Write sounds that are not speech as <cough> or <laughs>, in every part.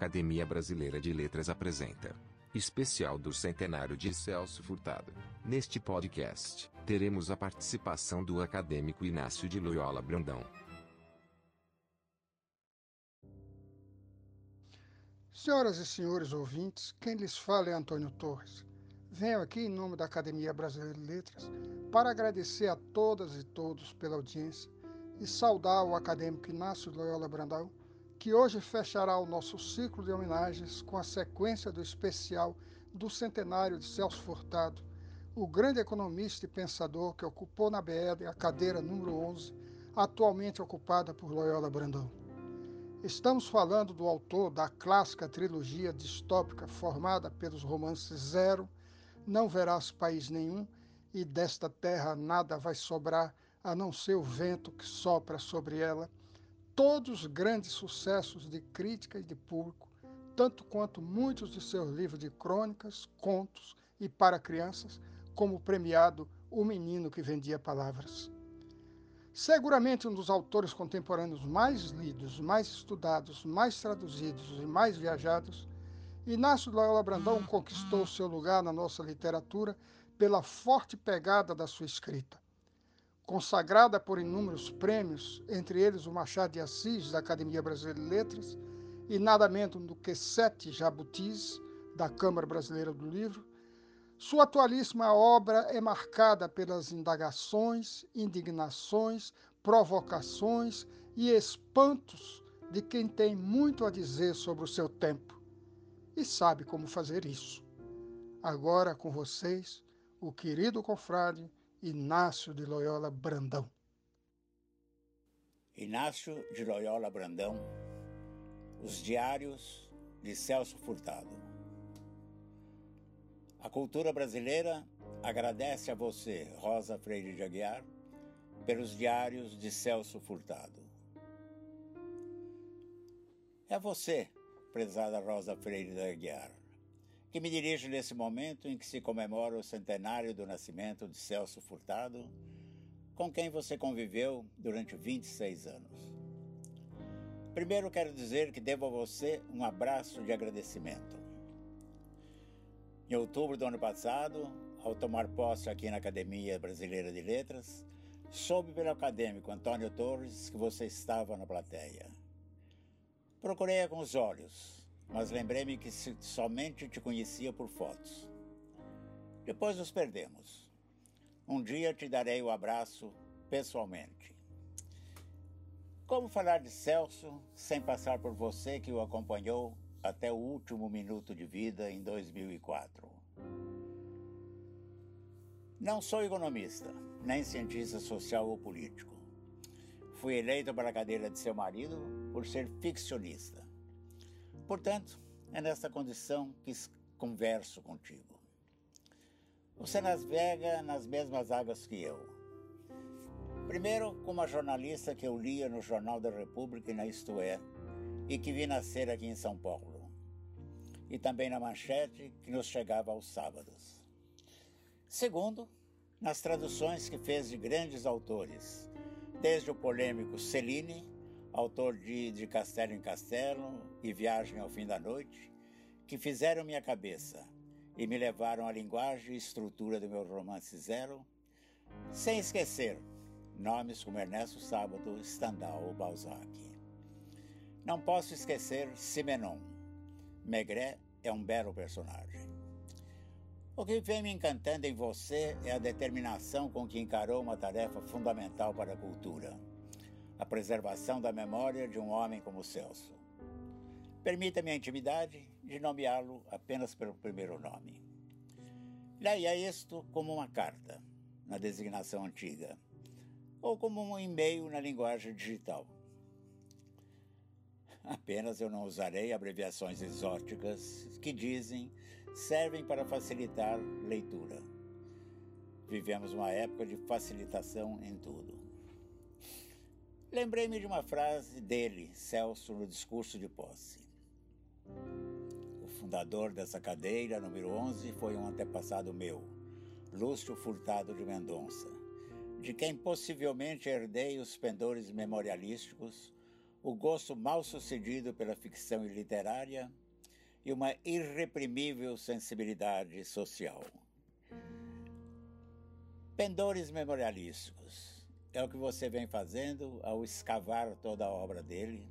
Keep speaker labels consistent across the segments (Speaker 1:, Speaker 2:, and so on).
Speaker 1: Academia Brasileira de Letras apresenta. Especial do centenário de Celso Furtado. Neste podcast, teremos a participação do acadêmico Inácio de Loyola Brandão.
Speaker 2: Senhoras e senhores ouvintes, quem lhes fala é Antônio Torres. Venho aqui em nome da Academia Brasileira de Letras para agradecer a todas e todos pela audiência e saudar o acadêmico Inácio de Loyola Brandão que hoje fechará o nosso ciclo de homenagens com a sequência do especial do centenário de Celso Furtado, o grande economista e pensador que ocupou na BL a cadeira número 11, atualmente ocupada por Loyola Brandão. Estamos falando do autor da clássica trilogia distópica formada pelos romances Zero, Não Verás País Nenhum e Desta Terra Nada Vai Sobrar a não ser o vento que sopra sobre ela, todos grandes sucessos de crítica e de público, tanto quanto muitos de seus livros de crônicas, contos e para crianças, como o premiado O Menino que Vendia Palavras. Seguramente um dos autores contemporâneos mais lidos, mais estudados, mais traduzidos e mais viajados, Inácio Loyola Brandão conquistou seu lugar na nossa literatura pela forte pegada da sua escrita consagrada por inúmeros prêmios, entre eles o Machado de Assis, da Academia Brasileira de Letras, e nada menos do que sete jabutis, da Câmara Brasileira do Livro, sua atualíssima obra é marcada pelas indagações, indignações, provocações e espantos de quem tem muito a dizer sobre o seu tempo e sabe como fazer isso. Agora com vocês, o querido confrade Inácio de Loyola Brandão.
Speaker 3: Inácio de Loyola Brandão, Os Diários de Celso Furtado. A cultura brasileira agradece a você, Rosa Freire de Aguiar, pelos diários de Celso Furtado. É você, prezada Rosa Freire de Aguiar, que me dirijo nesse momento em que se comemora o centenário do nascimento de Celso Furtado, com quem você conviveu durante 26 anos. Primeiro quero dizer que devo a você um abraço de agradecimento. Em outubro do ano passado, ao tomar posse aqui na Academia Brasileira de Letras, soube pelo acadêmico Antônio Torres que você estava na plateia. Procurei-a com os olhos, mas lembrei-me que somente te conhecia por fotos. Depois nos perdemos. Um dia te darei o abraço pessoalmente. Como falar de Celso sem passar por você que o acompanhou até o último minuto de vida em 2004? Não sou economista, nem cientista social ou político. Fui eleito para a cadeira de seu marido por ser ficcionista. Portanto, é nessa condição que converso contigo. Você navega nas mesmas águas que eu. Primeiro, como a jornalista que eu lia no Jornal da República e na Isto É, e que vi nascer aqui em São Paulo. E também na manchete que nos chegava aos sábados. Segundo, nas traduções que fez de grandes autores, desde o polêmico Celine autor de De Castelo em Castelo e Viagem ao Fim da Noite, que fizeram minha cabeça e me levaram à linguagem e estrutura do meu romance Zero, sem esquecer nomes como Ernesto Sábado, Stendhal ou Balzac. Não posso esquecer Simenon. Maigret é um belo personagem. O que vem me encantando em você é a determinação com que encarou uma tarefa fundamental para a cultura a preservação da memória de um homem como Celso. Permita-me a intimidade de nomeá-lo apenas pelo primeiro nome. Leia isto como uma carta, na designação antiga, ou como um e-mail na linguagem digital. Apenas eu não usarei abreviações exóticas que dizem servem para facilitar leitura. Vivemos uma época de facilitação em tudo. Lembrei-me de uma frase dele, Celso, no discurso de posse. O fundador dessa cadeira, número 11, foi um antepassado meu, Lúcio Furtado de Mendonça, de quem possivelmente herdei os pendores memorialísticos, o gosto mal sucedido pela ficção literária e uma irreprimível sensibilidade social. Pendores memorialísticos é o que você vem fazendo ao escavar toda a obra dele,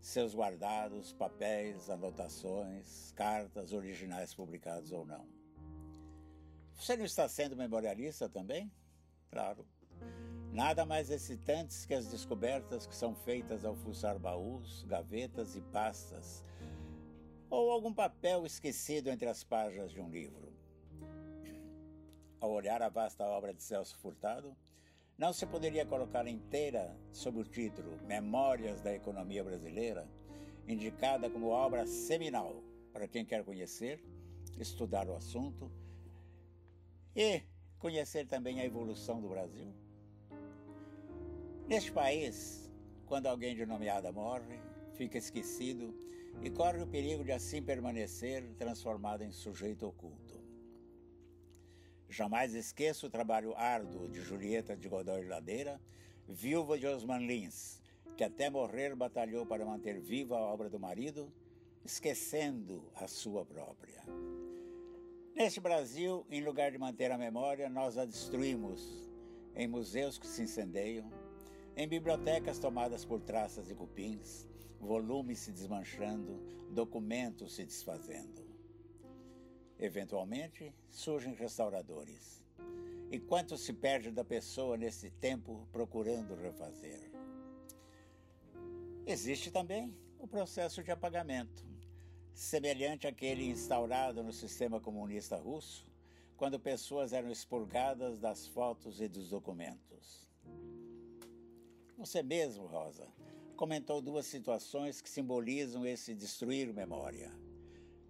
Speaker 3: seus guardados, papéis, anotações, cartas originais publicados ou não. Você não está sendo memorialista também? Claro. Nada mais excitantes que as descobertas que são feitas ao fuçar baús, gavetas e pastas, ou algum papel esquecido entre as páginas de um livro. Ao olhar a vasta obra de Celso Furtado, não se poderia colocar inteira sob o título Memórias da Economia Brasileira, indicada como obra seminal para quem quer conhecer, estudar o assunto e conhecer também a evolução do Brasil? Neste país, quando alguém de nomeada morre, fica esquecido e corre o perigo de assim permanecer transformado em sujeito oculto. Jamais esqueço o trabalho árduo de Julieta de Godoy Ladeira, viúva de Osman Lins, que até morrer batalhou para manter viva a obra do marido, esquecendo a sua própria. Neste Brasil, em lugar de manter a memória, nós a destruímos em museus que se incendeiam, em bibliotecas tomadas por traças e cupins, volumes se desmanchando, documentos se desfazendo. Eventualmente, surgem restauradores. E quanto se perde da pessoa nesse tempo procurando refazer? Existe também o processo de apagamento, semelhante àquele instaurado no sistema comunista russo, quando pessoas eram expurgadas das fotos e dos documentos. Você mesmo, Rosa, comentou duas situações que simbolizam esse destruir memória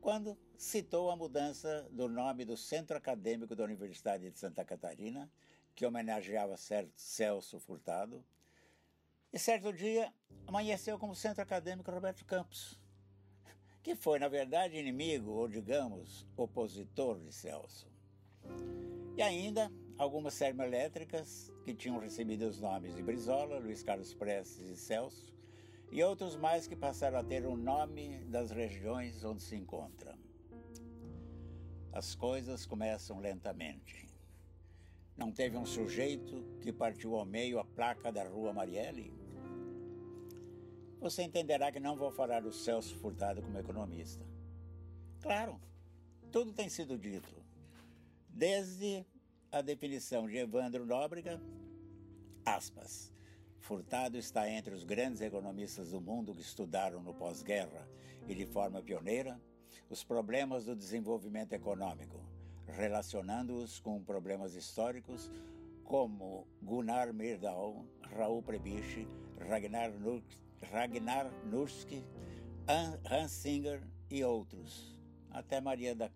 Speaker 3: quando citou a mudança do nome do Centro Acadêmico da Universidade de Santa Catarina, que homenageava Celso Furtado, e certo dia amanheceu como Centro Acadêmico Roberto Campos, que foi, na verdade, inimigo, ou digamos, opositor de Celso. E ainda algumas termoelétricas que tinham recebido os nomes de Brizola, Luiz Carlos Prestes e Celso, e outros mais que passaram a ter o nome das regiões onde se encontram. As coisas começam lentamente. Não teve um sujeito que partiu ao meio a placa da Rua Marielle? Você entenderá que não vou falar do Celso Furtado como economista. Claro, tudo tem sido dito. Desde a definição de Evandro Nóbrega, aspas, Furtado está entre os grandes economistas do mundo que estudaram no pós-guerra e de forma pioneira os problemas do desenvolvimento econômico, relacionando-os com problemas históricos como Gunnar Myrdal, Raul Prebisch, Ragnar, Nur Ragnar Nursky, Hans Singer e outros. Até Maria da,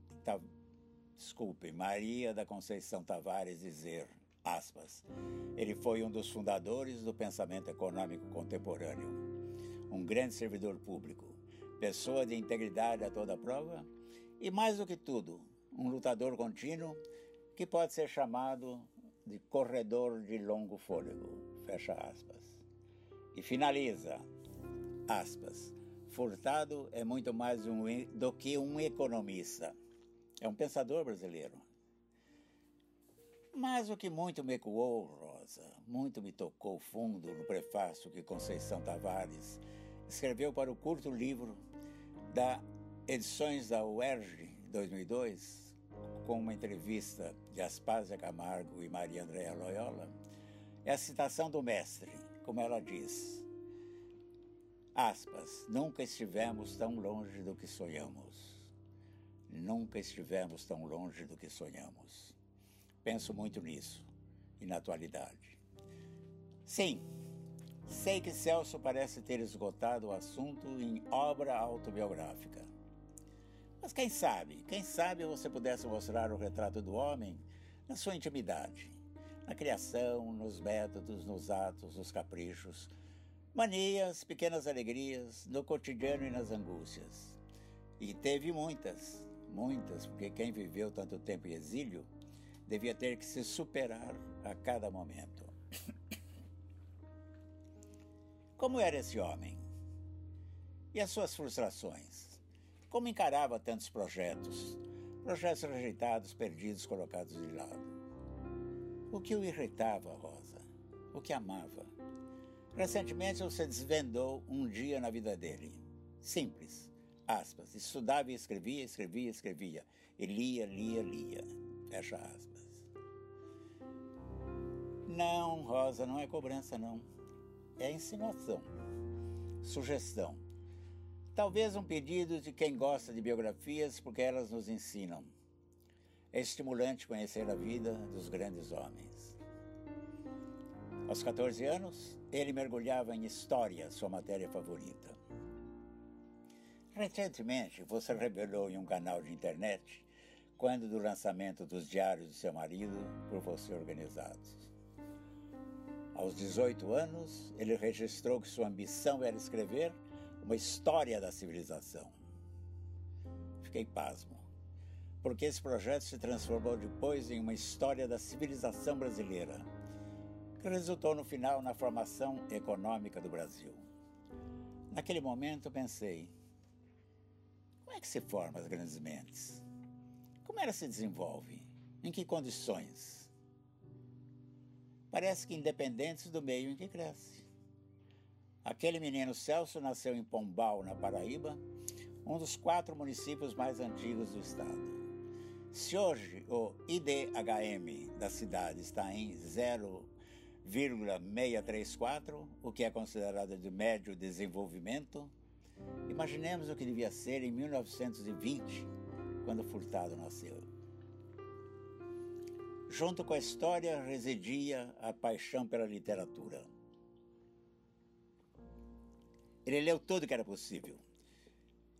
Speaker 3: desculpe, Maria da Conceição Tavares dizer aspas. Ele foi um dos fundadores do pensamento econômico contemporâneo, um grande servidor público, pessoa de integridade a toda prova e, mais do que tudo, um lutador contínuo que pode ser chamado de corredor de longo fôlego. Fecha aspas. E finaliza, aspas. Furtado é muito mais um, do que um economista. É um pensador brasileiro mas o que muito me ecoou, Rosa, muito me tocou fundo no prefácio que Conceição Tavares escreveu para o curto livro da Edições da UERJ 2002, com uma entrevista de Aspásia Camargo e Maria Andréa Loyola, é a citação do mestre, como ela diz. Aspas, nunca estivemos tão longe do que sonhamos. Nunca estivemos tão longe do que sonhamos. Penso muito nisso e na atualidade. Sim, sei que Celso parece ter esgotado o assunto em obra autobiográfica. Mas quem sabe, quem sabe você pudesse mostrar o retrato do homem na sua intimidade, na criação, nos métodos, nos atos, nos caprichos, manias, pequenas alegrias, no cotidiano e nas angústias. E teve muitas, muitas, porque quem viveu tanto tempo em exílio devia ter que se superar a cada momento. Como era esse homem? E as suas frustrações? Como encarava tantos projetos? Projetos rejeitados, perdidos, colocados de lado. O que o irritava, Rosa? O que amava? Recentemente você desvendou um dia na vida dele. Simples. Aspas. Estudava e escrevia, escrevia, escrevia. E lia, lia, lia. Fecha aspas. Não, Rosa, não é cobrança, não. É insinuação. Sugestão. Talvez um pedido de quem gosta de biografias, porque elas nos ensinam. É estimulante conhecer a vida dos grandes homens. Aos 14 anos, ele mergulhava em história, sua matéria favorita. Recentemente, você revelou em um canal de internet quando do lançamento dos diários de seu marido por você organizados. Aos 18 anos, ele registrou que sua ambição era escrever uma história da civilização. Fiquei pasmo, porque esse projeto se transformou depois em uma história da civilização brasileira que resultou no final na formação econômica do Brasil. Naquele momento pensei: como é que se formam as grandes mentes? Como ela se desenvolve? Em que condições? Parece que independentes do meio em que cresce. Aquele menino Celso nasceu em Pombal, na Paraíba, um dos quatro municípios mais antigos do estado. Se hoje o IDHM da cidade está em 0 0,634, o que é considerado de médio desenvolvimento. Imaginemos o que devia ser em 1920, quando Furtado nasceu. Junto com a história residia a paixão pela literatura. Ele leu tudo que era possível.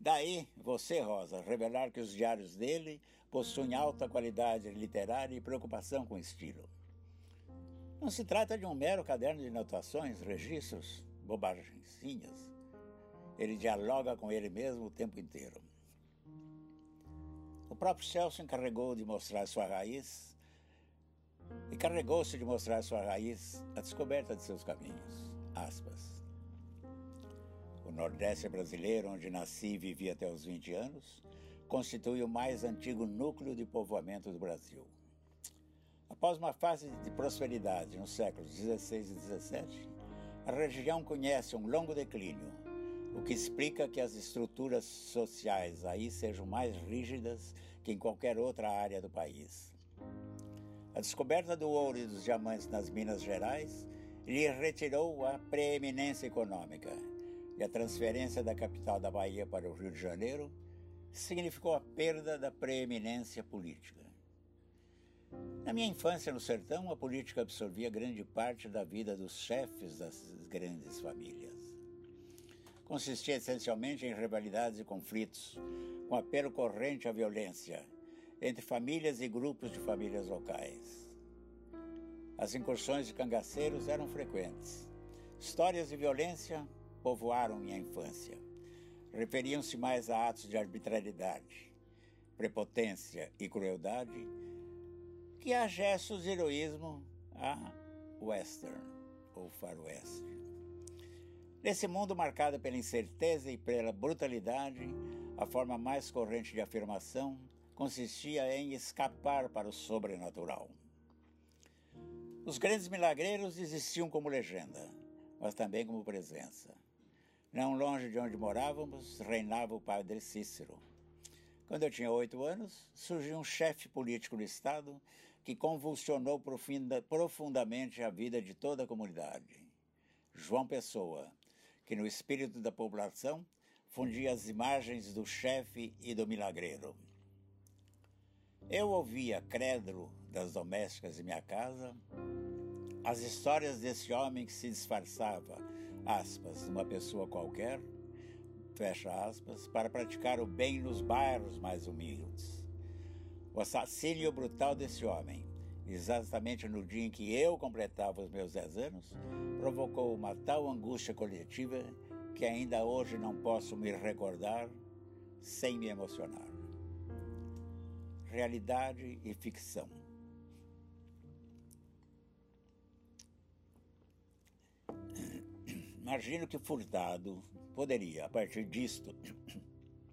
Speaker 3: Daí, você, Rosa, revelar que os diários dele possuem alta qualidade literária e preocupação com estilo. Não se trata de um mero caderno de anotações, registros, bobagenzinhas. Ele dialoga com ele mesmo o tempo inteiro. O próprio Celso encarregou de mostrar sua raiz, encarregou-se de mostrar sua raiz, a descoberta de seus caminhos. Aspas. O Nordeste brasileiro, onde nasci e vivi até os 20 anos, constitui o mais antigo núcleo de povoamento do Brasil. Após uma fase de prosperidade nos séculos XVI e XVII, a região conhece um longo declínio, o que explica que as estruturas sociais aí sejam mais rígidas que em qualquer outra área do país. A descoberta do ouro e dos diamantes nas Minas Gerais lhe retirou a preeminência econômica e a transferência da capital da Bahia para o Rio de Janeiro significou a perda da preeminência política. Na minha infância no sertão, a política absorvia grande parte da vida dos chefes das grandes famílias. Consistia essencialmente em rivalidades e conflitos, com apelo corrente à violência, entre famílias e grupos de famílias locais. As incursões de cangaceiros eram frequentes. Histórias de violência povoaram minha infância. Referiam-se mais a atos de arbitrariedade, prepotência e crueldade que há gestos de heroísmo a western ou faroeste. Nesse mundo marcado pela incerteza e pela brutalidade, a forma mais corrente de afirmação consistia em escapar para o sobrenatural. Os grandes milagreiros existiam como legenda, mas também como presença. Não longe de onde morávamos, reinava o padre Cícero. Quando eu tinha oito anos, surgiu um chefe político do Estado que convulsionou profunda, profundamente a vida de toda a comunidade. João Pessoa, que no espírito da população fundia as imagens do chefe e do milagreiro. Eu ouvia, crédulo das domésticas de minha casa, as histórias desse homem que se disfarçava, aspas, uma pessoa qualquer, fecha aspas, para praticar o bem nos bairros mais humildes. O assassínio brutal desse homem, exatamente no dia em que eu completava os meus 10 anos, provocou uma tal angústia coletiva que ainda hoje não posso me recordar sem me emocionar. Realidade e ficção. <coughs> Imagino que Furtado poderia, a partir disto,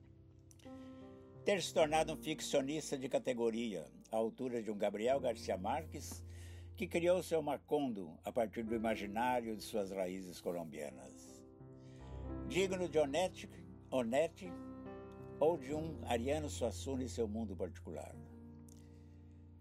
Speaker 3: <coughs> ter se tornado um ficcionista de categoria, à altura de um Gabriel Garcia Marques, que criou seu Macondo a partir do imaginário de suas raízes colombianas. Digno de Onete, Onete ou de um Ariano Suassuna em seu mundo particular.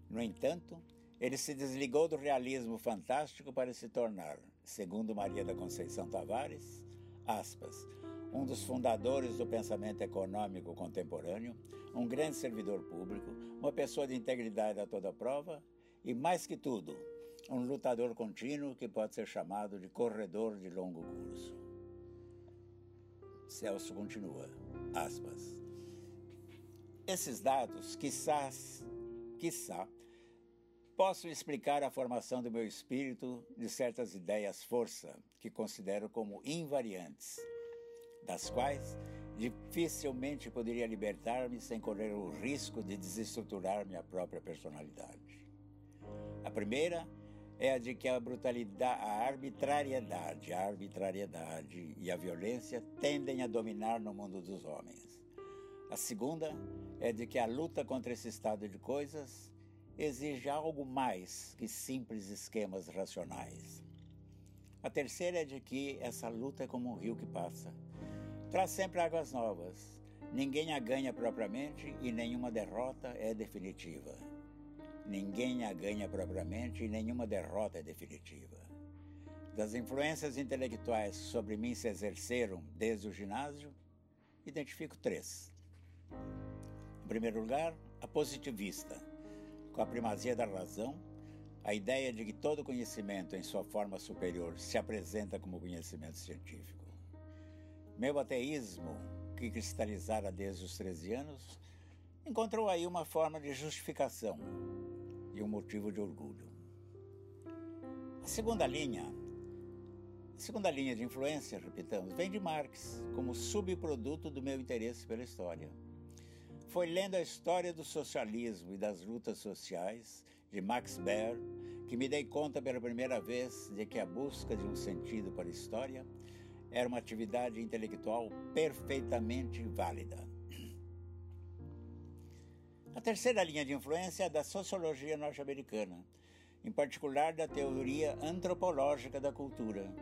Speaker 3: No entanto, ele se desligou do realismo fantástico para se tornar, segundo Maria da Conceição Tavares, aspas, um dos fundadores do pensamento econômico contemporâneo, um grande servidor público, uma pessoa de integridade a toda prova e, mais que tudo, um lutador contínuo que pode ser chamado de corredor de longo curso. Celso continua, aspas. Esses dados, quizás, quiçá, possam explicar a formação do meu espírito de certas ideias-força que considero como invariantes das quais dificilmente poderia libertar-me sem correr o risco de desestruturar minha própria personalidade. A primeira é a de que a brutalidade, a arbitrariedade, a arbitrariedade e a violência tendem a dominar no mundo dos homens. A segunda é de que a luta contra esse estado de coisas exige algo mais que simples esquemas racionais. A terceira é de que essa luta é como um rio que passa Traz sempre águas novas. Ninguém a ganha propriamente e nenhuma derrota é definitiva. Ninguém a ganha propriamente e nenhuma derrota é definitiva. Das influências intelectuais sobre mim se exerceram desde o ginásio, identifico três. Em primeiro lugar, a positivista, com a primazia da razão, a ideia de que todo conhecimento em sua forma superior se apresenta como conhecimento científico. Meu ateísmo, que cristalizara desde os 13 anos, encontrou aí uma forma de justificação e um motivo de orgulho. A segunda linha, a segunda linha de influência, repitamos, vem de Marx como subproduto do meu interesse pela história. Foi lendo a história do socialismo e das lutas sociais de Max Baer que me dei conta pela primeira vez de que a busca de um sentido para a história era uma atividade intelectual perfeitamente válida. A terceira linha de influência é da sociologia norte-americana, em particular da teoria antropológica da cultura,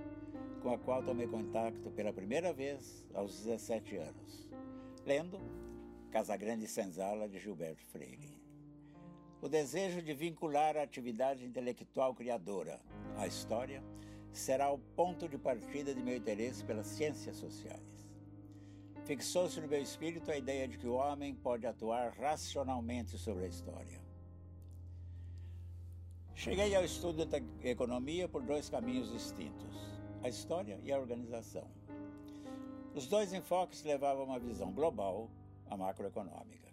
Speaker 3: com a qual tomei contato pela primeira vez aos 17 anos, lendo Casagrande Senzala de Gilberto Freire. O desejo de vincular a atividade intelectual criadora à história será o ponto de partida de meu interesse pelas ciências sociais. Fixou-se no meu espírito a ideia de que o homem pode atuar racionalmente sobre a história. Cheguei ao estudo da economia por dois caminhos distintos: a história e a organização. Os dois enfoques levavam a uma visão global, a macroeconômica.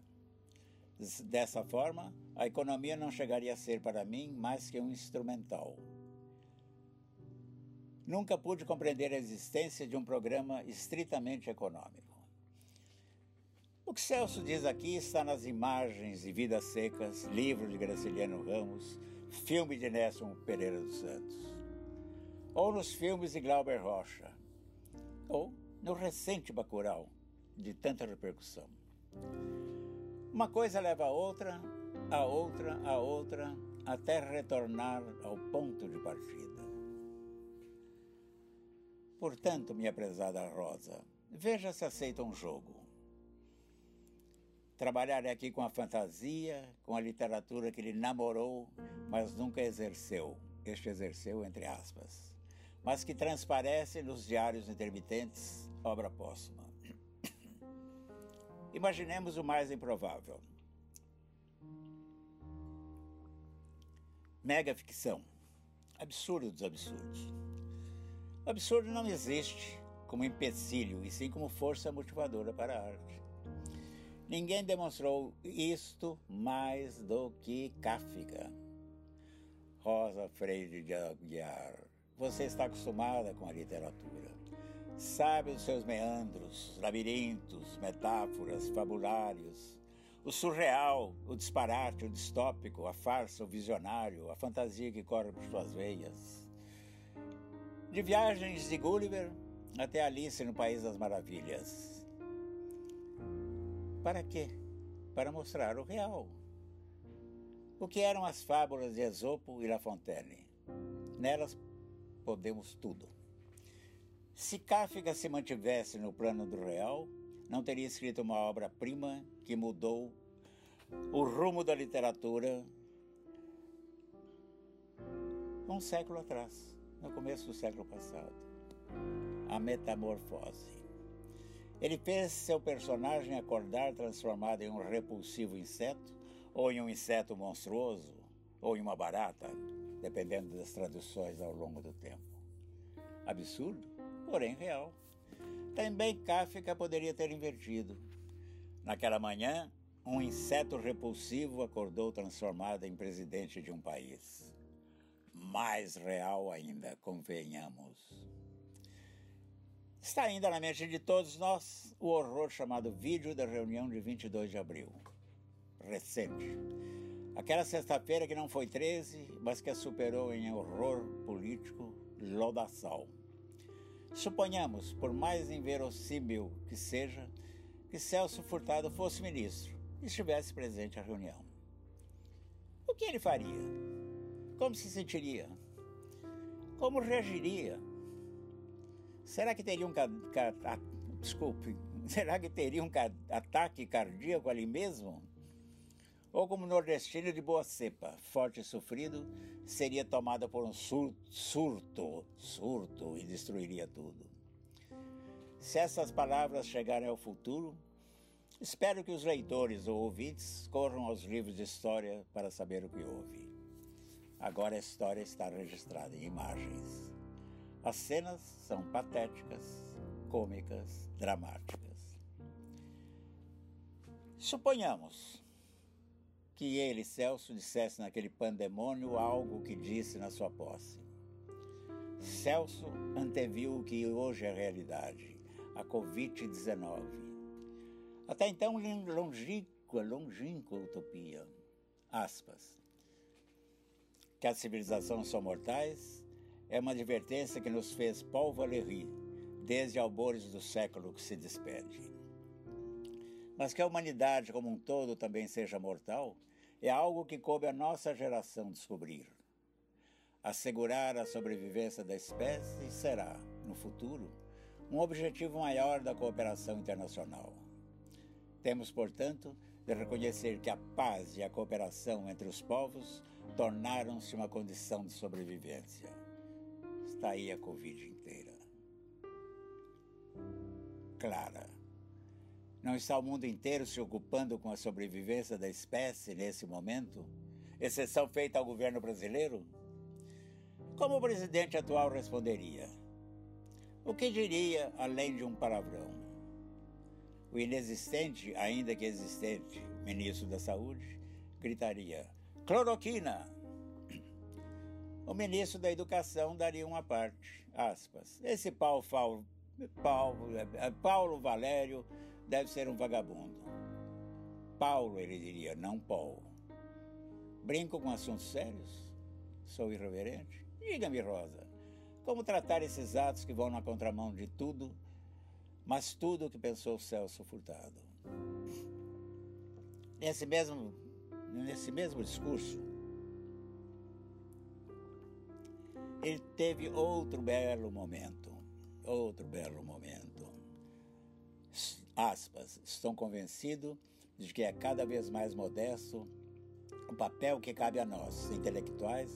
Speaker 3: Dessa forma, a economia não chegaria a ser para mim mais que um instrumental, nunca pude compreender a existência de um programa estritamente econômico. O que Celso diz aqui está nas imagens de Vidas Secas, livro de Graciliano Ramos, filme de Nelson Pereira dos Santos, ou nos filmes de Glauber Rocha, ou no recente Bacurau, de tanta repercussão. Uma coisa leva a outra, a outra, a outra, até retornar ao ponto de partida. Portanto, minha prezada Rosa, veja se aceita um jogo. Trabalhar aqui com a fantasia, com a literatura que ele namorou, mas nunca exerceu. Este exerceu entre aspas. Mas que transparece nos diários intermitentes, obra póstuma. Imaginemos o mais improvável. Mega ficção. Absurdo dos absurdos. O absurdo não existe como empecilho, e sim como força motivadora para a arte. Ninguém demonstrou isto mais do que Kafka. Rosa Freire de Aguiar, você está acostumada com a literatura. Sabe os seus meandros, labirintos, metáforas, fabulários, o surreal, o disparate, o distópico, a farsa, o visionário, a fantasia que corre por suas veias. De Viagens de Gulliver até Alice no País das Maravilhas. Para quê? Para mostrar o real. O que eram as fábulas de Esopo e La Fontaine? Nelas podemos tudo. Se Kafka se mantivesse no plano do real, não teria escrito uma obra-prima que mudou o rumo da literatura um século atrás, no começo do século passado. A metamorfose. Ele fez seu personagem acordar transformado em um repulsivo inseto, ou em um inseto monstruoso, ou em uma barata, dependendo das traduções ao longo do tempo. Absurdo, porém real. Também Kafka poderia ter invertido. Naquela manhã, um inseto repulsivo acordou transformado em presidente de um país. Mais real ainda, convenhamos. Está ainda na mente de todos nós o horror chamado vídeo da reunião de 22 de abril. Recente. Aquela sexta-feira que não foi 13, mas que superou em horror político lodaçal. Suponhamos, por mais inverossímil que seja, que Celso Furtado fosse ministro e estivesse presente à reunião. O que ele faria? Como se sentiria? Como reagiria? Será que teria um desculpe, <laughs> será que teria um ataque cardíaco ali mesmo? Ou como nordestino de boa cepa, forte e sofrido, seria tomada por um surto, surto e destruiria tudo. Se essas palavras chegarem ao futuro, espero que os leitores ou ouvintes corram aos livros de história para saber o que houve. Agora a história está registrada em imagens. As cenas são patéticas, cômicas, dramáticas. Suponhamos que ele, Celso, dissesse naquele pandemônio algo que disse na sua posse. Celso anteviu o que hoje é realidade, a Covid-19. Até então, longínqua, longínqua utopia. Aspas. Que as civilizações são mortais é uma advertência que nos fez Paul Valéry desde albores do século que se despede. Mas que a humanidade como um todo também seja mortal é algo que coube a nossa geração descobrir. Assegurar a sobrevivência da espécie será, no futuro, um objetivo maior da cooperação internacional. Temos, portanto, de reconhecer que a paz e a cooperação entre os povos tornaram-se uma condição de sobrevivência. Está aí a Covid inteira. Clara. Não está o mundo inteiro se ocupando com a sobrevivência da espécie nesse momento? Exceção feita ao governo brasileiro? Como o presidente atual responderia? O que diria além de um palavrão? O inexistente, ainda que existente, ministro da Saúde gritaria: cloroquina! O ministro da Educação daria uma parte, aspas. Esse Paulo, Paulo, Valério deve ser um vagabundo. Paulo, ele diria, não Paulo. Brinco com assuntos sérios? Sou irreverente? Diga-me, Rosa, como tratar esses atos que vão na contramão de tudo, mas tudo o que pensou Celso Furtado? Nesse mesmo, nesse mesmo discurso, ele teve outro belo momento, outro belo momento aspas, estão convencidos de que é cada vez mais modesto o papel que cabe a nós, intelectuais,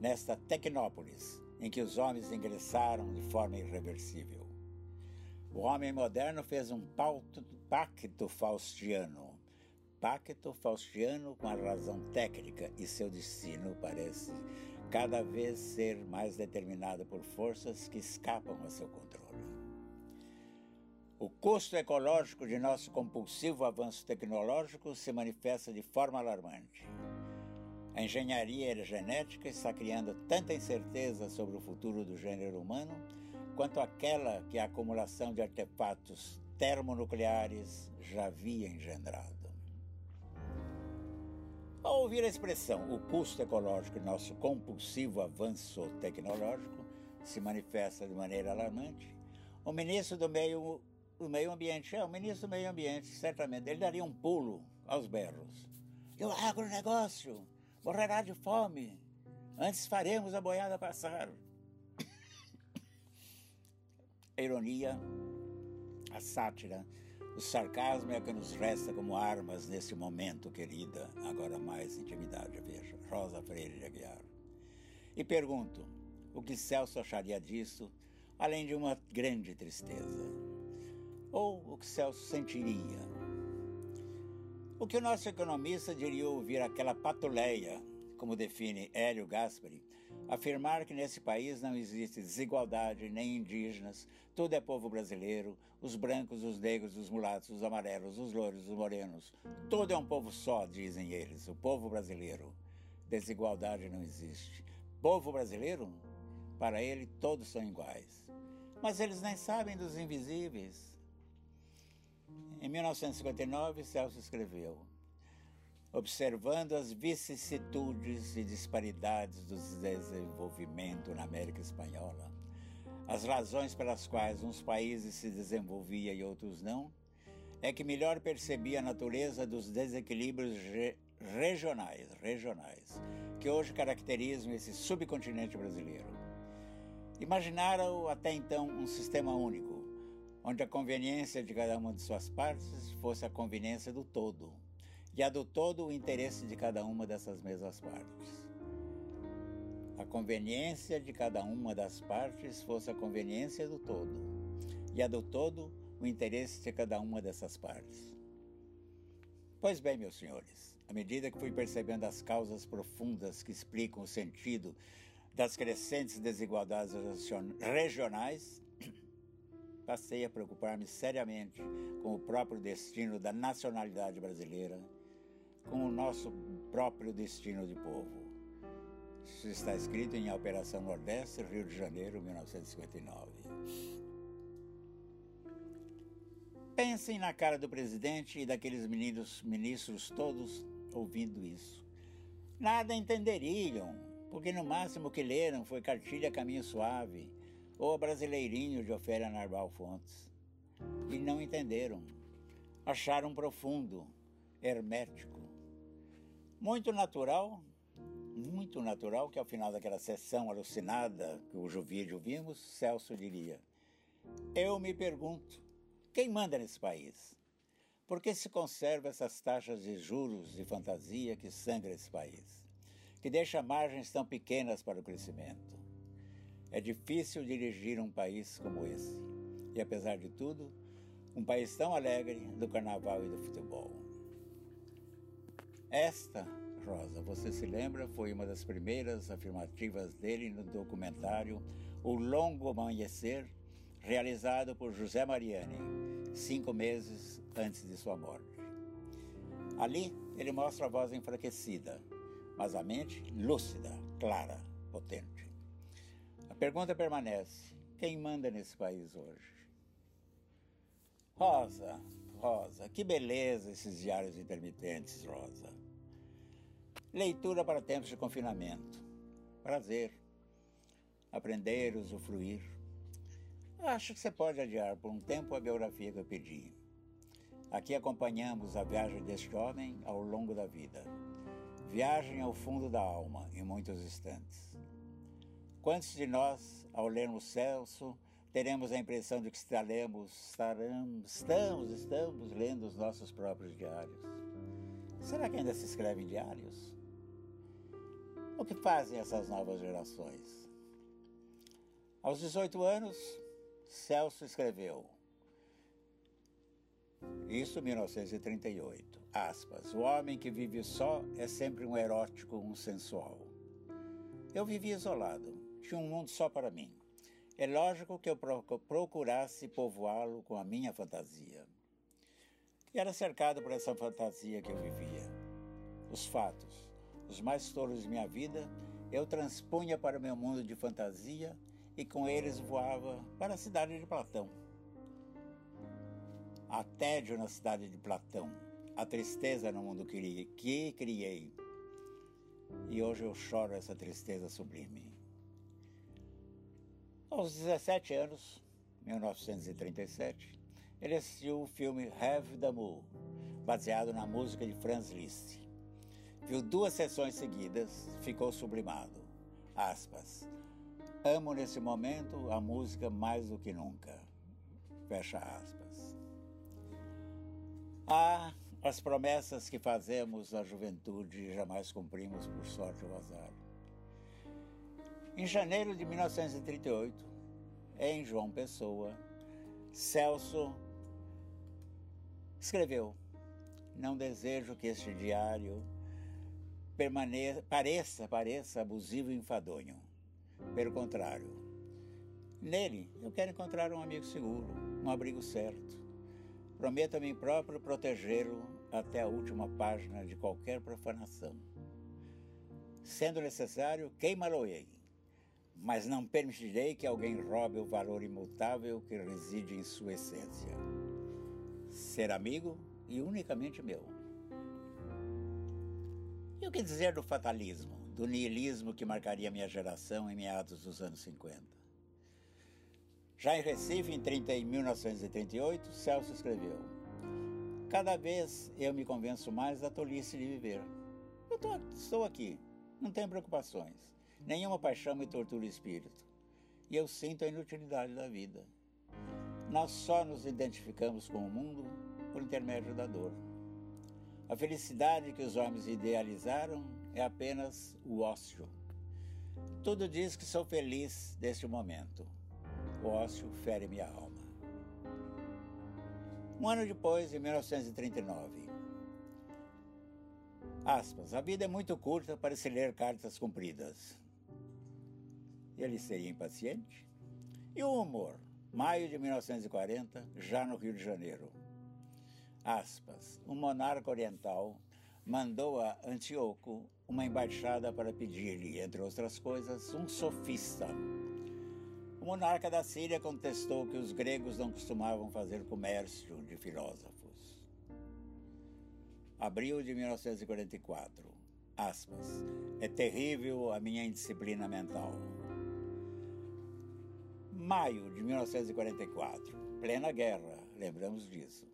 Speaker 3: nesta tecnópolis em que os homens ingressaram de forma irreversível. O homem moderno fez um pacto faustiano, pacto faustiano com a razão técnica e seu destino parece cada vez ser mais determinado por forças que escapam a seu controle. O custo ecológico de nosso compulsivo avanço tecnológico se manifesta de forma alarmante. A engenharia genética está criando tanta incerteza sobre o futuro do gênero humano quanto aquela que a acumulação de artefatos termonucleares já havia engendrado. Ao ouvir a expressão o custo ecológico de nosso compulsivo avanço tecnológico se manifesta de maneira alarmante, O ministro do meio, do meio ambiente, é, o ministro do meio ambiente, certamente, ele daria um pulo aos berros. E o agronegócio morrerá de fome. Antes faremos a boiada passar. A <coughs> ironia, a sátira, o sarcasmo é o que nos resta como armas nesse momento, querida. Agora mais intimidade, veja. Rosa Freire de Aguiar. E pergunto, o que Celso acharia disso, além de uma grande tristeza? Ou o que Celso sentiria? O que o nosso economista diria ouvir aquela patuleia, como define Hélio Gaspari, afirmar que nesse país não existe desigualdade nem indígenas, tudo é povo brasileiro, os brancos, os negros, os mulatos, os amarelos, os louros, os morenos, tudo é um povo só, dizem eles, o povo brasileiro. Desigualdade não existe. Povo brasileiro? Para ele, todos são iguais. Mas eles nem sabem dos invisíveis. Em 1959, Celso escreveu: Observando as vicissitudes e disparidades do desenvolvimento na América Espanhola, as razões pelas quais uns países se desenvolviam e outros não, é que melhor percebia a natureza dos desequilíbrios re regionais, regionais, que hoje caracterizam esse subcontinente brasileiro. Imaginaram até então um sistema único, onde a conveniência de cada uma de suas partes fosse a conveniência do todo, e a do todo o interesse de cada uma dessas mesmas partes. A conveniência de cada uma das partes fosse a conveniência do todo, e a do todo o interesse de cada uma dessas partes. Pois bem, meus senhores, à medida que fui percebendo as causas profundas que explicam o sentido das crescentes desigualdades regionais, passei a preocupar-me seriamente com o próprio destino da nacionalidade brasileira, com o nosso próprio destino de povo. Isso está escrito em Operação Nordeste, Rio de Janeiro, 1959. Pensem na cara do presidente e daqueles meninos, ministros todos ouvindo isso. Nada entenderiam, porque no máximo que leram foi Cartilha Caminho Suave ou Brasileirinho de Ofélia Narval Fontes. E não entenderam. Acharam profundo, hermético. Muito natural, muito natural que ao final daquela sessão alucinada cujo vídeo vimos, Celso diria: Eu me pergunto, quem manda nesse país? Por que se conserva essas taxas de juros de fantasia que sangra esse país? Que deixa margens tão pequenas para o crescimento? É difícil dirigir um país como esse. E apesar de tudo, um país tão alegre do carnaval e do futebol. Esta, Rosa, você se lembra, foi uma das primeiras afirmativas dele no documentário O Longo Amanhecer, realizado por José Mariani, cinco meses antes de sua morte. Ali, ele mostra a voz enfraquecida, mas a mente lúcida, clara, potente. A pergunta permanece: quem manda nesse país hoje? Rosa, Rosa, que beleza esses diários intermitentes, Rosa. Leitura para tempos de confinamento. Prazer. Aprender, usufruir. Acho que você pode adiar por um tempo a biografia que eu pedi. Aqui acompanhamos a viagem deste homem ao longo da vida. Viagem ao fundo da alma, em muitos instantes. Quantos de nós, ao lermos Celso, teremos a impressão de que estaremos, estaremos, estamos, estamos lendo os nossos próprios diários? Será que ainda se escrevem diários? O que fazem essas novas gerações? Aos 18 anos, Celso escreveu, isso 1938, aspas, o homem que vive só é sempre um erótico, um sensual. Eu vivi isolado, tinha um mundo só para mim. É lógico que eu procurasse povoá-lo com a minha fantasia. E era cercado por essa fantasia que eu vivia. Os fatos, os mais tolos de minha vida, eu transpunha para o meu mundo de fantasia e com eles voava para a cidade de Platão. A tédio na cidade de Platão, a tristeza no mundo que criei. E hoje eu choro essa tristeza sublime. Aos 17 anos, 1937, ele assistiu o filme Have Moon, baseado na música de Franz Liszt. Viu duas sessões seguidas, ficou sublimado. Aspas. Amo nesse momento a música mais do que nunca. Fecha aspas. Ah, as promessas que fazemos à juventude jamais cumprimos por sorte ou azar. Em janeiro de 1938, em João Pessoa, Celso escreveu: Não desejo que este diário permaneça, pareça, pareça abusivo e enfadonho. Pelo contrário, nele eu quero encontrar um amigo seguro, um abrigo certo. Prometo a mim próprio protegê-lo até a última página de qualquer profanação. Sendo necessário, queimá-lo-ei, mas não permitirei que alguém roube o valor imutável que reside em sua essência. Ser amigo e unicamente meu. E o que dizer do fatalismo, do niilismo que marcaria minha geração em meados dos anos 50? Já em Recife, em, 30, em 1938, Celso escreveu: Cada vez eu me convenço mais da tolice de viver. Eu tô, estou aqui, não tenho preocupações, nenhuma paixão me tortura o espírito, e eu sinto a inutilidade da vida. Nós só nos identificamos com o mundo por intermédio da dor. A felicidade que os homens idealizaram é apenas o ócio. Tudo diz que sou feliz neste momento. O ócio fere minha alma. Um ano depois, em 1939. Aspas, a vida é muito curta para se ler cartas compridas. Ele seria impaciente? E o humor? Maio de 1940, já no Rio de Janeiro aspas, um monarca oriental mandou a Antíoco uma embaixada para pedir-lhe, entre outras coisas, um sofista. O monarca da Síria contestou que os gregos não costumavam fazer comércio de filósofos. Abril de 1944. Aspas. É terrível a minha indisciplina mental. Maio de 1944. Plena guerra, lembramos disso.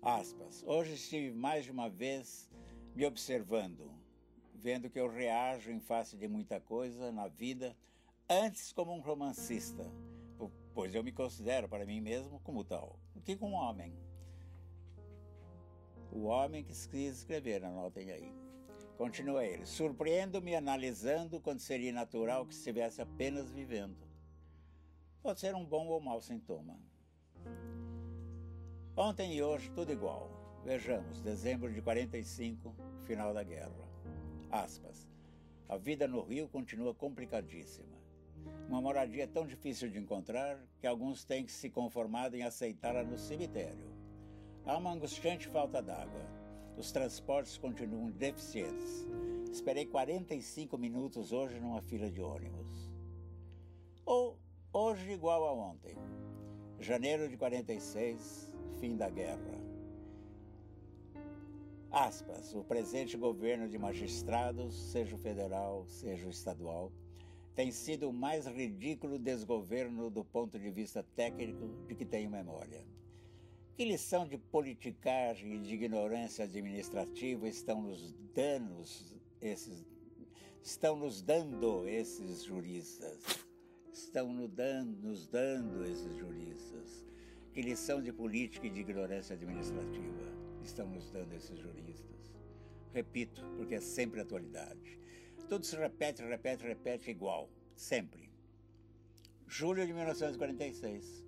Speaker 3: Aspas. Hoje estive mais de uma vez me observando, vendo que eu reajo em face de muita coisa na vida, antes como um romancista, pois eu me considero para mim mesmo como tal, do que como um homem. O homem que quis escrever, anotem aí. Continua ele. Surpreendo-me analisando quando seria natural que estivesse apenas vivendo. Pode ser um bom ou mau sintoma. Ontem e hoje, tudo igual. Vejamos, dezembro de 45, final da guerra. Aspas. A vida no Rio continua complicadíssima. Uma moradia tão difícil de encontrar que alguns têm que se conformar em aceitá-la no cemitério. Há uma angustiante falta d'água. Os transportes continuam deficientes. Esperei 45 minutos hoje numa fila de ônibus. Hoje igual a ontem. Janeiro de 46, fim da guerra. Aspas, o presente governo de magistrados, seja o federal, seja o estadual, tem sido o mais ridículo desgoverno do ponto de vista técnico de que tenho memória. Que lição de politicagem e de ignorância administrativa estão nos danos esses estão nos dando esses juristas? Estão nos dando, nos dando esses juristas? Que lição de política e de ignorância administrativa estão nos dando esses juristas? Repito, porque é sempre atualidade. Tudo se repete, repete, repete igual, sempre. Julho de 1946.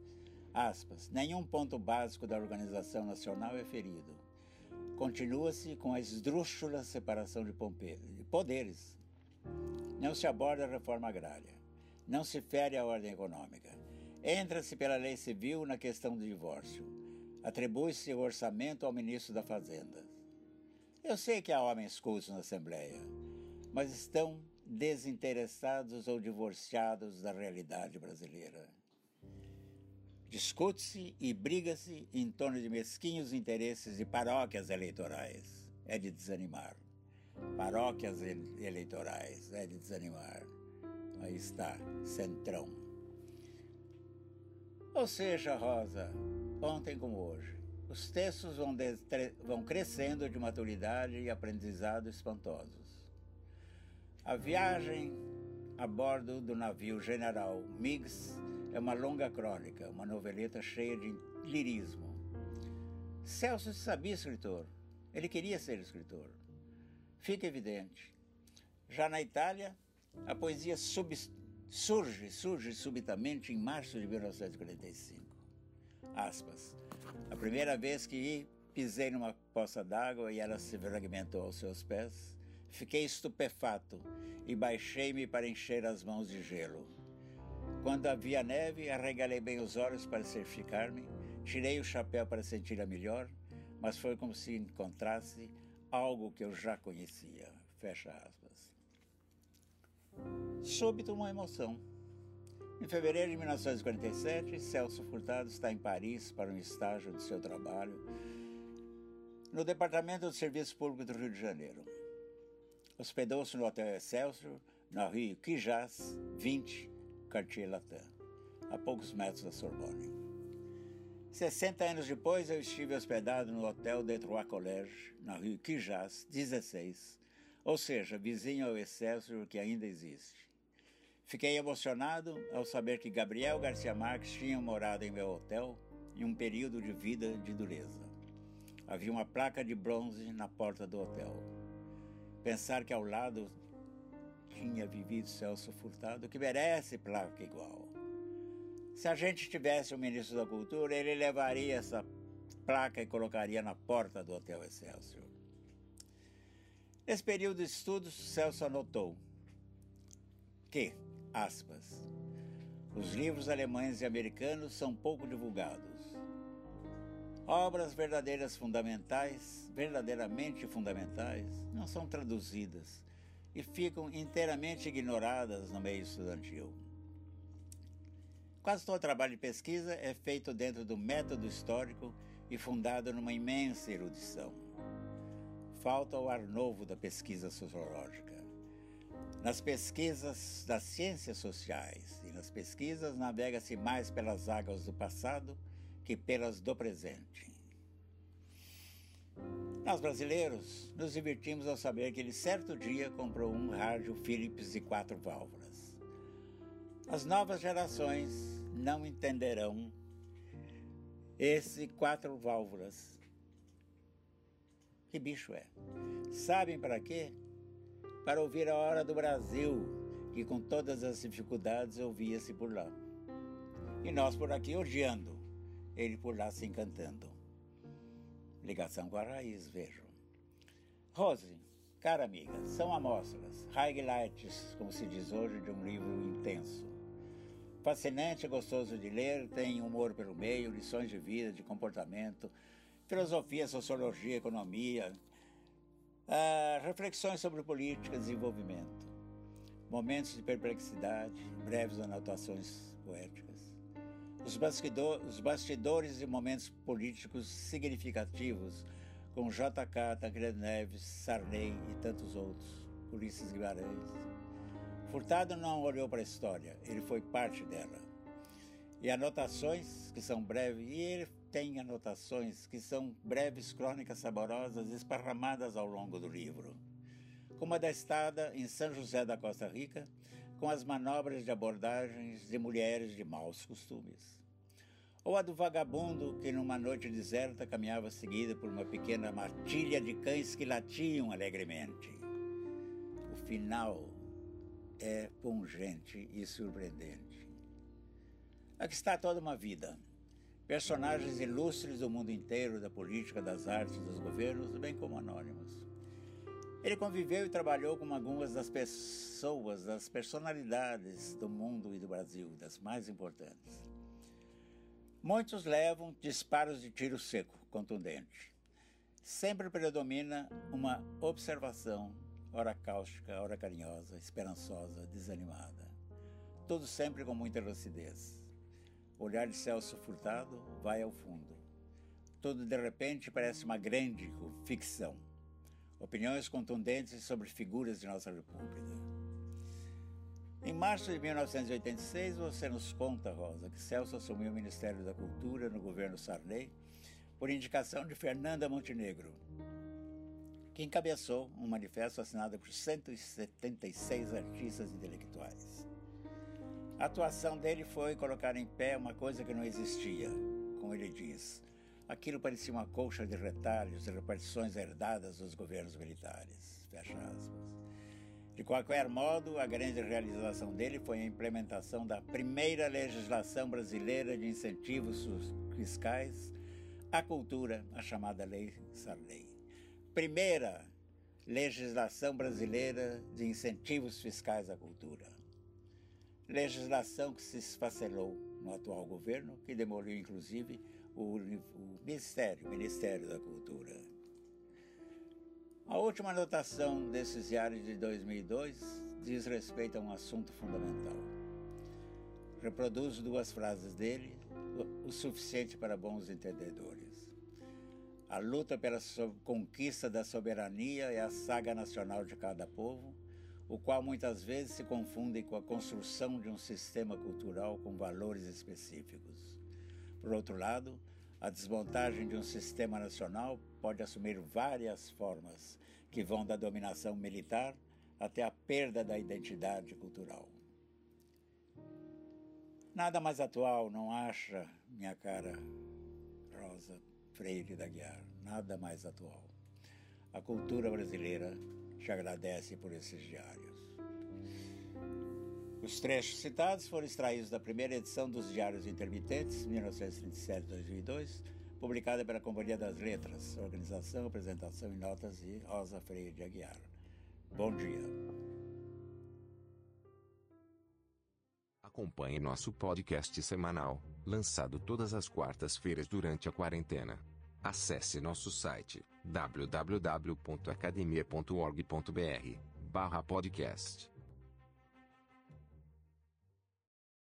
Speaker 3: Aspas. Nenhum ponto básico da organização nacional é ferido. Continua-se com a esdrúxula separação de poderes. Não se aborda a reforma agrária. Não se fere a ordem econômica Entra-se pela lei civil na questão do divórcio. Atribui-se o orçamento ao ministro da Fazenda. Eu sei que há homens cultos na Assembleia, mas estão desinteressados ou divorciados da realidade brasileira. Discute-se e briga-se em torno de mesquinhos interesses de paróquias eleitorais. É de desanimar. Paróquias eleitorais, é de desanimar. Aí está, centrão. Ou seja, Rosa, ontem como hoje, os textos vão, vão crescendo de maturidade e aprendizado espantosos. A viagem a bordo do navio General Meigs é uma longa crônica, uma noveleta cheia de lirismo. Celso sabia escritor, ele queria ser escritor. Fica evidente. Já na Itália, a poesia sub, surge, surge subitamente em março de 1945. Aspas. A primeira vez que pisei numa poça d'água e ela se fragmentou aos seus pés, fiquei estupefato e baixei-me para encher as mãos de gelo. Quando havia neve, arregalei bem os olhos para certificar-me, tirei o chapéu para sentir-a melhor, mas foi como se encontrasse algo que eu já conhecia. Fecha aspas. Súbito uma emoção. Em fevereiro de 1947, Celso Furtado está em Paris para um estágio de seu trabalho no Departamento de Serviço Público do Rio de Janeiro. Hospedou-se no Hotel Excelsior, na rua Quijas, 20, Cartier Latin, a poucos metros da Sorbonne. 60 anos depois, eu estive hospedado no Hotel de Trois Collège, na rua Quijas, 16, ou seja, vizinho ao Excelsior que ainda existe. Fiquei emocionado ao saber que Gabriel Garcia Marques tinha morado em meu hotel em um período de vida de dureza. Havia uma placa de bronze na porta do hotel. Pensar que ao lado tinha vivido Celso Furtado, que merece placa igual. Se a gente tivesse o ministro da Cultura, ele levaria essa placa e colocaria na porta do Hotel Excelsior. Nesse período de estudos, Celso anotou que, aspas, os livros alemães e americanos são pouco divulgados. Obras verdadeiras fundamentais, verdadeiramente fundamentais, não são traduzidas e ficam inteiramente ignoradas no meio estudantil. Quase todo trabalho de pesquisa é feito dentro do método histórico e fundado numa imensa erudição. Falta o ar novo da pesquisa sociológica. Nas pesquisas das ciências sociais e nas pesquisas navega-se mais pelas águas do passado que pelas do presente. Nós brasileiros nos divertimos ao saber que ele certo dia comprou um rádio Philips de quatro válvulas. As novas gerações não entenderão esse quatro válvulas. Que bicho é? Sabem para quê? Para ouvir a hora do Brasil, que com todas as dificuldades ouvia-se por lá. E nós por aqui odiando ele por lá se encantando. Ligação com a raiz, vejam. Rose, cara amiga, são amostras, highlights, como se diz hoje, de um livro intenso. Fascinante, gostoso de ler, tem humor pelo meio, lições de vida, de comportamento, filosofia, sociologia, economia, uh, reflexões sobre política, desenvolvimento, momentos de perplexidade, breves anotações poéticas os, bastidor, os bastidores e momentos políticos significativos, com JK, Tancredo Neves, Sarney e tantos outros, Ulisses Guimarães. Furtado não olhou para a história, ele foi parte dela. E anotações que são breves, e ele tem anotações que são breves crônicas saborosas esparramadas ao longo do livro. Como a da estada em São José da Costa Rica, com as manobras de abordagens de mulheres de maus costumes. Ou a do vagabundo que numa noite deserta caminhava seguida por uma pequena matilha de cães que latiam alegremente. O final é pungente e surpreendente. Aqui está toda uma vida. Personagens ilustres do mundo inteiro, da política, das artes, dos governos, bem como anônimos. Ele conviveu e trabalhou com algumas das pessoas, das personalidades do mundo e do Brasil, das mais importantes. Muitos levam disparos de tiro seco, contundente. Sempre predomina uma observação, ora cáustica, ora carinhosa, esperançosa, desanimada. Tudo sempre com muita lucidez. Olhar de Celso Furtado vai ao fundo. Tudo de repente parece uma grande ficção opiniões contundentes sobre figuras de nossa República. Em março de 1986, você nos conta, Rosa, que Celso assumiu o Ministério da Cultura no governo Sarney por indicação de Fernanda Montenegro, que encabeçou um manifesto assinado por 176 artistas intelectuais. A atuação dele foi colocar em pé uma coisa que não existia, como ele diz. Aquilo parecia uma colcha de retalhos e repartições herdadas dos governos militares. Fecha aspas. De qualquer modo, a grande realização dele foi a implementação da primeira legislação brasileira de incentivos fiscais à cultura, a chamada Lei Sarney. Primeira legislação brasileira de incentivos fiscais à cultura. Legislação que se esfacelou no atual governo, que demoliu inclusive o, o Ministério, Ministério da Cultura. A última anotação desses diários de 2002 diz respeito a um assunto fundamental. Reproduzo duas frases dele, o suficiente para bons entendedores. A luta pela conquista da soberania é a saga nacional de cada povo, o qual muitas vezes se confunde com a construção de um sistema cultural com valores específicos. Por outro lado, a desmontagem de um sistema nacional pode assumir várias formas, que vão da dominação militar até a perda da identidade cultural. Nada mais atual, não acha, minha cara Rosa Freire da Guiar, nada mais atual. A cultura brasileira te agradece por esses diários. Os trechos citados foram extraídos da primeira edição dos Diários Intermitentes, 1937-2002, publicada pela Companhia das Letras, organização, apresentação e notas de Rosa Freire de Aguiar. Bom dia.
Speaker 1: Acompanhe nosso podcast semanal, lançado todas as quartas-feiras durante a quarentena. Acesse nosso site www.academia.org.br/podcast